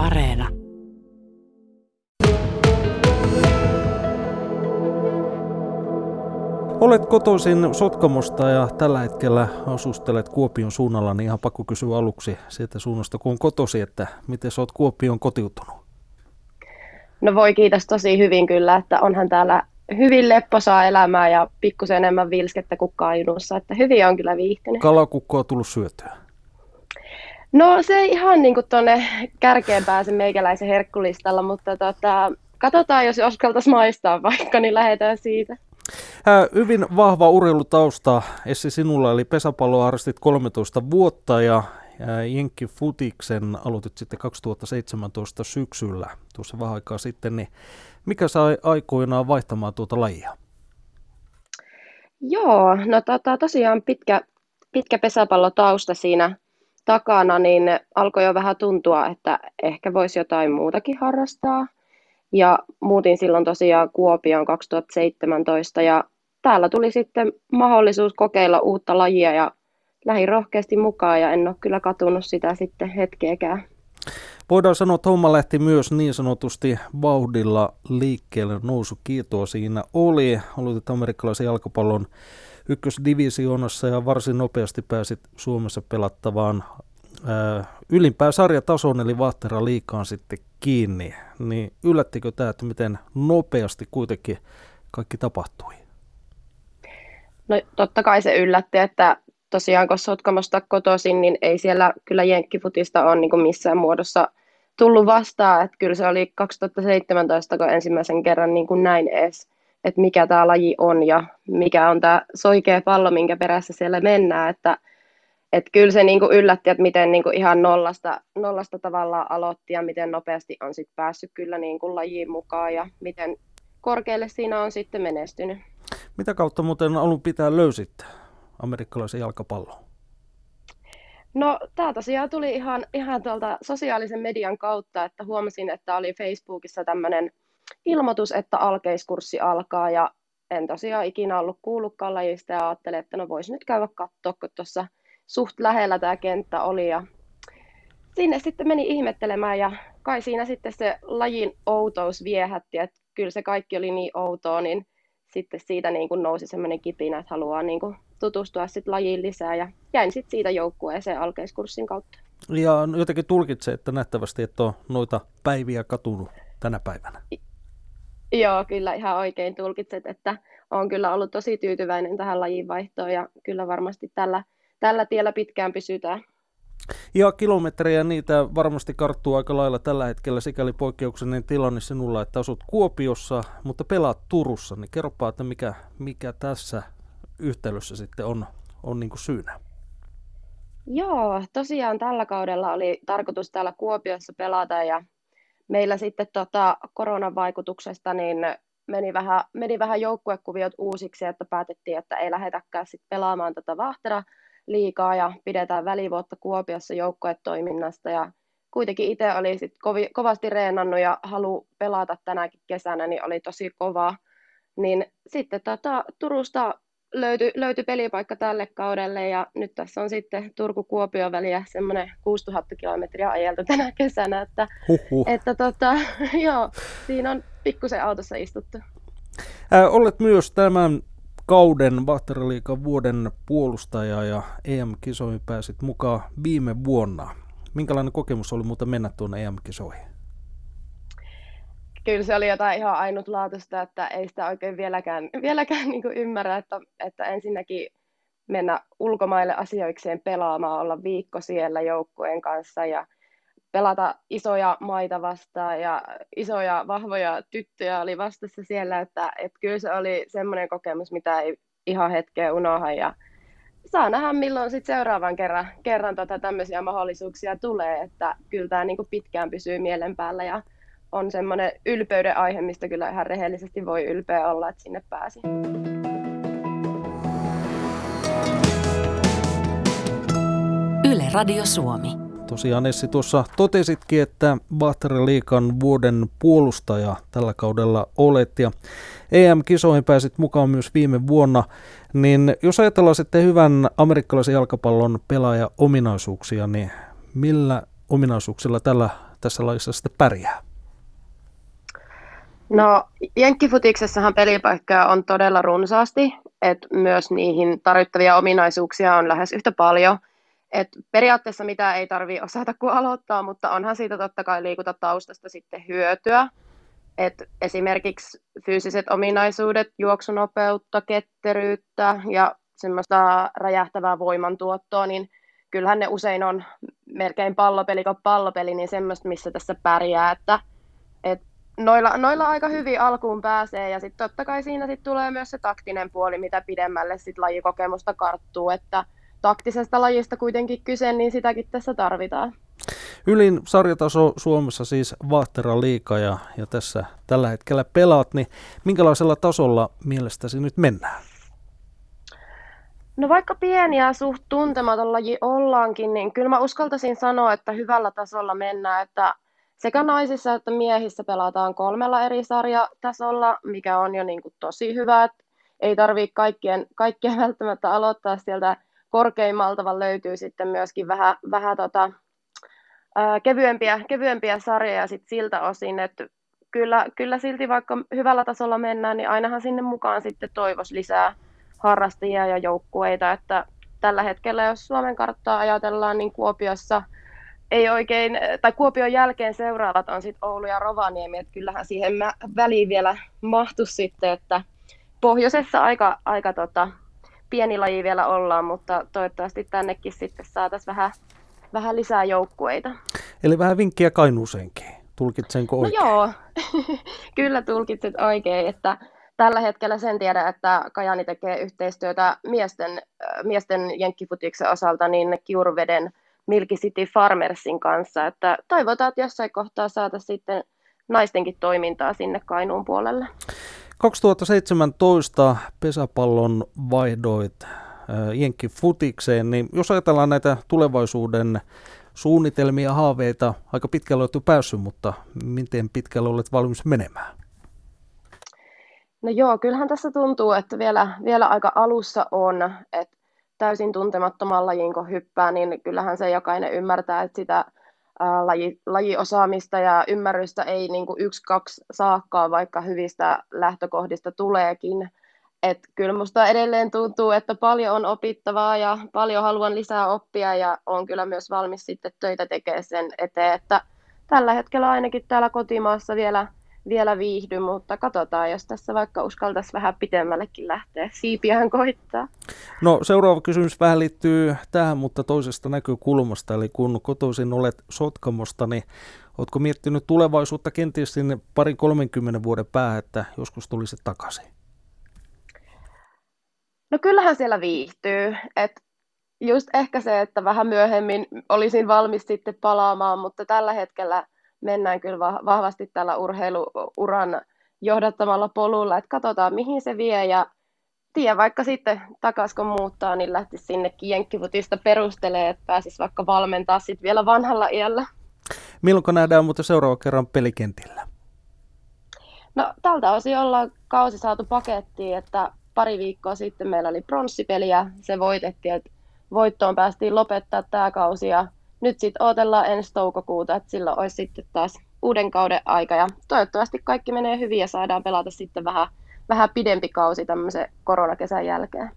Areena. Olet kotoisin Sotkamosta ja tällä hetkellä asustelet Kuopion suunnalla, niin ihan pakko kysyä aluksi sieltä suunnasta, kun on kotosi, että miten olet Kuopion kotiutunut? No voi kiitos tosi hyvin kyllä, että onhan täällä hyvin lepposaa elämää ja pikkusen enemmän vilskettä kuin Kainuussa, että hyvin on kyllä viihtynyt. Kalakukkoa tullut syötyä? No se ei ihan niin tuonne kärkeen pääse meikäläisen herkkulistalla, mutta tota, katsotaan, jos uskaltaisi maistaa vaikka, niin lähdetään siitä. Ää, hyvin vahva urheilutausta Essi sinulla, eli pesäpalloa harrastit 13 vuotta ja Jenkki Futiksen aloitit sitten 2017 syksyllä, tuossa vähän aikaa sitten, niin mikä sai aikoinaan vaihtamaan tuota lajia? Joo, no tota, tosiaan pitkä, pitkä pesäpallotausta siinä takana, niin alkoi jo vähän tuntua, että ehkä voisi jotain muutakin harrastaa. Ja muutin silloin tosiaan Kuopioon 2017 ja täällä tuli sitten mahdollisuus kokeilla uutta lajia ja lähdin rohkeasti mukaan ja en ole kyllä katunut sitä sitten hetkeäkään. Voidaan sanoa, että homma lähti myös niin sanotusti vauhdilla liikkeelle. Nousu kiitoa siinä oli. Aloitit amerikkalaisen jalkapallon ykkösdivisioonassa ja varsin nopeasti pääsit Suomessa pelattavaan ää, ylimpään sarjatasoon eli Vahtera liikaan sitten kiinni. Niin yllättikö tämä, että miten nopeasti kuitenkin kaikki tapahtui? No totta kai se yllätti, että tosiaan kun Sotkamosta kotoisin, niin ei siellä kyllä jenkkifutista ole niin kuin missään muodossa tullut vastaan. Että kyllä se oli 2017, kun ensimmäisen kerran niin kuin näin edes, että mikä tämä laji on ja mikä on tämä soikea pallo, minkä perässä siellä mennään. Että, että kyllä se niin kuin yllätti, että miten niin kuin ihan nollasta, nollasta tavallaan aloitti ja miten nopeasti on sitten päässyt kyllä niin kuin lajiin mukaan ja miten korkealle siinä on sitten menestynyt. Mitä kautta muuten alun pitää löysittää? amerikkalaisen jalkapallon? No tämä tosiaan tuli ihan, ihan tuolta sosiaalisen median kautta, että huomasin, että oli Facebookissa tämmöinen ilmoitus, että alkeiskurssi alkaa ja en tosiaan ikinä ollut kuullutkaan lajista ja ajattelin, että no voisi nyt käydä katsoa, kun tuossa suht lähellä tämä kenttä oli ja sinne sitten meni ihmettelemään ja kai siinä sitten se lajin outous viehätti, että kyllä se kaikki oli niin outoa, niin sitten siitä niin kuin nousi semmoinen kipinä, että haluaa niin kuin tutustua sit lajiin lisää ja jäin sitten siitä joukkueeseen alkeiskurssin kautta. Ja jotenkin tulkitsee, että nähtävästi et ole noita päiviä katunut tänä päivänä. Joo, kyllä ihan oikein tulkitset, että olen kyllä ollut tosi tyytyväinen tähän lajin vaihtoon ja kyllä varmasti tällä, tällä tiellä pitkään pysytään. Ja kilometrejä niitä varmasti karttuu aika lailla tällä hetkellä, sikäli poikkeuksellinen tilanne sinulla, että asut Kuopiossa, mutta pelaat Turussa, niin kerropa, että mikä, mikä tässä yhtälössä sitten on, on niin kuin syynä? Joo, tosiaan tällä kaudella oli tarkoitus täällä Kuopiossa pelata ja meillä sitten tota, koronan vaikutuksesta niin meni vähän, meni vähän joukkuekuviot uusiksi, että päätettiin, että ei lähetäkään sit pelaamaan tätä Vahtera liikaa ja pidetään välivuotta Kuopiossa joukkuetoiminnasta ja kuitenkin itse oli sit kovi, kovasti reenannut ja halu pelata tänäkin kesänä, niin oli tosi kova. Niin sitten tota, Turusta löytyi, löytyi pelipaikka tälle kaudelle ja nyt tässä on sitten Turku-Kuopio väliä semmoinen 6000 kilometriä ajeltu tänä kesänä, että, Huhhuh. että tota, joo, siinä on pikkusen autossa istuttu. Äh, olet myös tämän kauden Vahteraliikan vuoden puolustaja ja EM-kisoihin pääsit mukaan viime vuonna. Minkälainen kokemus oli muuten mennä tuonne EM-kisoihin? Kyllä se oli jotain ihan ainutlaatuista, että ei sitä oikein vieläkään, vieläkään niin ymmärrä, että, että ensinnäkin mennä ulkomaille asioikseen pelaamaan, olla viikko siellä joukkueen kanssa ja pelata isoja maita vastaan ja isoja vahvoja tyttöjä oli vastassa siellä, että, että kyllä se oli semmoinen kokemus, mitä ei ihan hetkeä unoha ja saa nähdä milloin sitten seuraavan kerran, kerran tota tämmöisiä mahdollisuuksia tulee, että kyllä tämä niin pitkään pysyy mielen päällä ja on semmoinen ylpeyden aihe, mistä kyllä ihan rehellisesti voi ylpeä olla, että sinne pääsi. Yle Radio Suomi. Tosiaan Essi tuossa totesitkin, että Bahtere Liikan vuoden puolustaja tällä kaudella olet ja EM-kisoihin pääsit mukaan myös viime vuonna, niin jos ajatellaan sitten hyvän amerikkalaisen jalkapallon pelaaja ominaisuuksia, niin millä ominaisuuksilla tällä tässä lajissa sitten pärjää? No jenkkifutiksessahan pelipaikkoja on todella runsaasti, että myös niihin tarvittavia ominaisuuksia on lähes yhtä paljon. Et periaatteessa mitä ei tarvi osata kuin aloittaa, mutta onhan siitä totta kai liikuntataustasta sitten hyötyä. Et esimerkiksi fyysiset ominaisuudet, juoksunopeutta, ketteryyttä ja semmoista räjähtävää voimantuottoa, niin kyllähän ne usein on melkein pallopeli kuin pallopeli, niin semmoista, missä tässä pärjää, että, et noilla, noilla aika hyvin alkuun pääsee ja sitten totta kai siinä sit tulee myös se taktinen puoli, mitä pidemmälle sit lajikokemusta karttuu, että taktisesta lajista kuitenkin kyse, niin sitäkin tässä tarvitaan. Ylin sarjataso Suomessa siis Vahtera liika ja, ja tässä tällä hetkellä pelaat, niin minkälaisella tasolla mielestäsi nyt mennään? No vaikka pieni ja suht tuntematon laji ollaankin, niin kyllä mä uskaltaisin sanoa, että hyvällä tasolla mennään, että sekä naisissa että miehissä pelataan kolmella eri sarjatasolla, mikä on jo niin kuin tosi hyvä, että ei tarvitse kaikkien, kaikkien välttämättä aloittaa sieltä korkeimmalta, vaan löytyy sitten myöskin vähän, vähän tota, ää, kevyempiä, kevyempiä sarjoja sit siltä osin, että kyllä, kyllä silti vaikka hyvällä tasolla mennään, niin ainahan sinne mukaan sitten toivos lisää harrastajia ja joukkueita, että tällä hetkellä, jos Suomen karttaa ajatellaan, niin Kuopiossa ei oikein, tai Kuopion jälkeen seuraavat on sitten Oulu ja Rovaniemi, että kyllähän siihen väliin vielä mahtu sitten, että pohjoisessa aika, aika tota, pieni laji vielä ollaan, mutta toivottavasti tännekin sitten saataisiin vähän, vähän lisää joukkueita. Eli vähän vinkkiä Kainuuseenkin. Tulkitsenko no oikein? No joo, kyllä tulkitset oikein, että tällä hetkellä sen tiedä, että Kajani tekee yhteistyötä miesten, miesten jenkkifutiksen osalta niin Kiuruveden Milky City Farmersin kanssa, että toivotaan, että jossain kohtaa saata sitten naistenkin toimintaa sinne Kainuun puolelle. 2017 pesäpallon vaihdoit jenkkifutikseen, niin jos ajatellaan näitä tulevaisuuden suunnitelmia, haaveita, aika pitkälle olet jo päässyt, mutta miten pitkälle olet valmis menemään? No joo, kyllähän tässä tuntuu, että vielä, vielä aika alussa on, että täysin tuntemattomalla lajin kun hyppää, niin kyllähän se jokainen ymmärtää, että sitä ää, laji, lajiosaamista ja ymmärrystä ei niin kuin yksi, kaksi saakkaa, vaikka hyvistä lähtökohdista tuleekin. Et kyllä musta edelleen tuntuu, että paljon on opittavaa ja paljon haluan lisää oppia ja on kyllä myös valmis sitten töitä tekemään sen eteen, että tällä hetkellä ainakin täällä kotimaassa vielä – vielä viihdy, mutta katsotaan, jos tässä vaikka uskaltaisi vähän pitemmällekin lähteä. Siipiään koittaa. No seuraava kysymys vähän liittyy tähän, mutta toisesta näkökulmasta. Eli kun kotoisin olet Sotkamosta, niin oletko miettinyt tulevaisuutta kenties sinne parin 30 vuoden päähän, että joskus tulisi takaisin? No kyllähän siellä viihtyy. Et just ehkä se, että vähän myöhemmin olisin valmis sitten palaamaan, mutta tällä hetkellä – mennään kyllä vahvasti tällä urheiluuran johdattamalla polulla, että katsotaan mihin se vie ja tiedä vaikka sitten takaisin kun muuttaa, niin lähtisi sinnekin jenkkifutista perustelee, että pääsisi vaikka valmentaa sitten vielä vanhalla iällä. Milloin nähdään muuten seuraava kerran pelikentillä? No tältä osin ollaan kausi saatu pakettiin, että pari viikkoa sitten meillä oli pronssipeli ja se voitettiin, että voittoon päästiin lopettaa tämä kausi ja nyt sitten odotellaan ensi toukokuuta, että silloin olisi sitten taas uuden kauden aika ja toivottavasti kaikki menee hyvin ja saadaan pelata sitten vähän, vähän pidempi kausi tämmöisen koronakesän jälkeen.